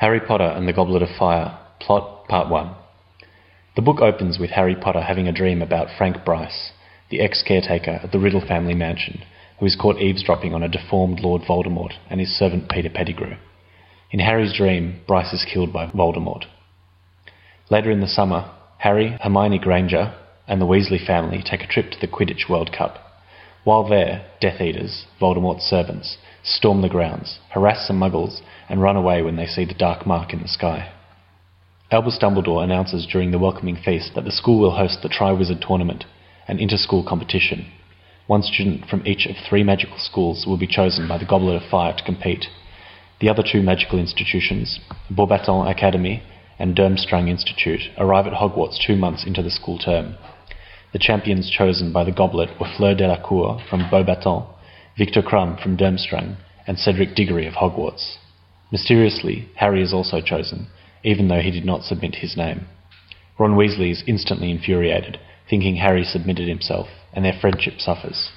Harry Potter and the Goblet of Fire Plot Part 1 The book opens with Harry Potter having a dream about Frank Bryce, the ex caretaker of the Riddle family mansion, who is caught eavesdropping on a deformed Lord Voldemort and his servant Peter Pettigrew. In Harry's dream, Bryce is killed by Voldemort. Later in the summer, Harry, Hermione Granger, and the Weasley family take a trip to the Quidditch World Cup. While there, Death Eaters, Voldemort's servants, storm the grounds, harass some muggles, and run away when they see the dark mark in the sky. Albus Dumbledore announces during the welcoming feast that the school will host the Triwizard Tournament, an inter-school competition. One student from each of three magical schools will be chosen by the Goblet of Fire to compete. The other two magical institutions, Beauxbatons Academy and Durmstrang Institute, arrive at Hogwarts two months into the school term. The champions chosen by the Goblet were Fleur Delacour from Beauxbatons Victor Krum from Durmstrang, and Cedric Diggory of Hogwarts. Mysteriously, Harry is also chosen, even though he did not submit his name. Ron Weasley is instantly infuriated, thinking Harry submitted himself, and their friendship suffers.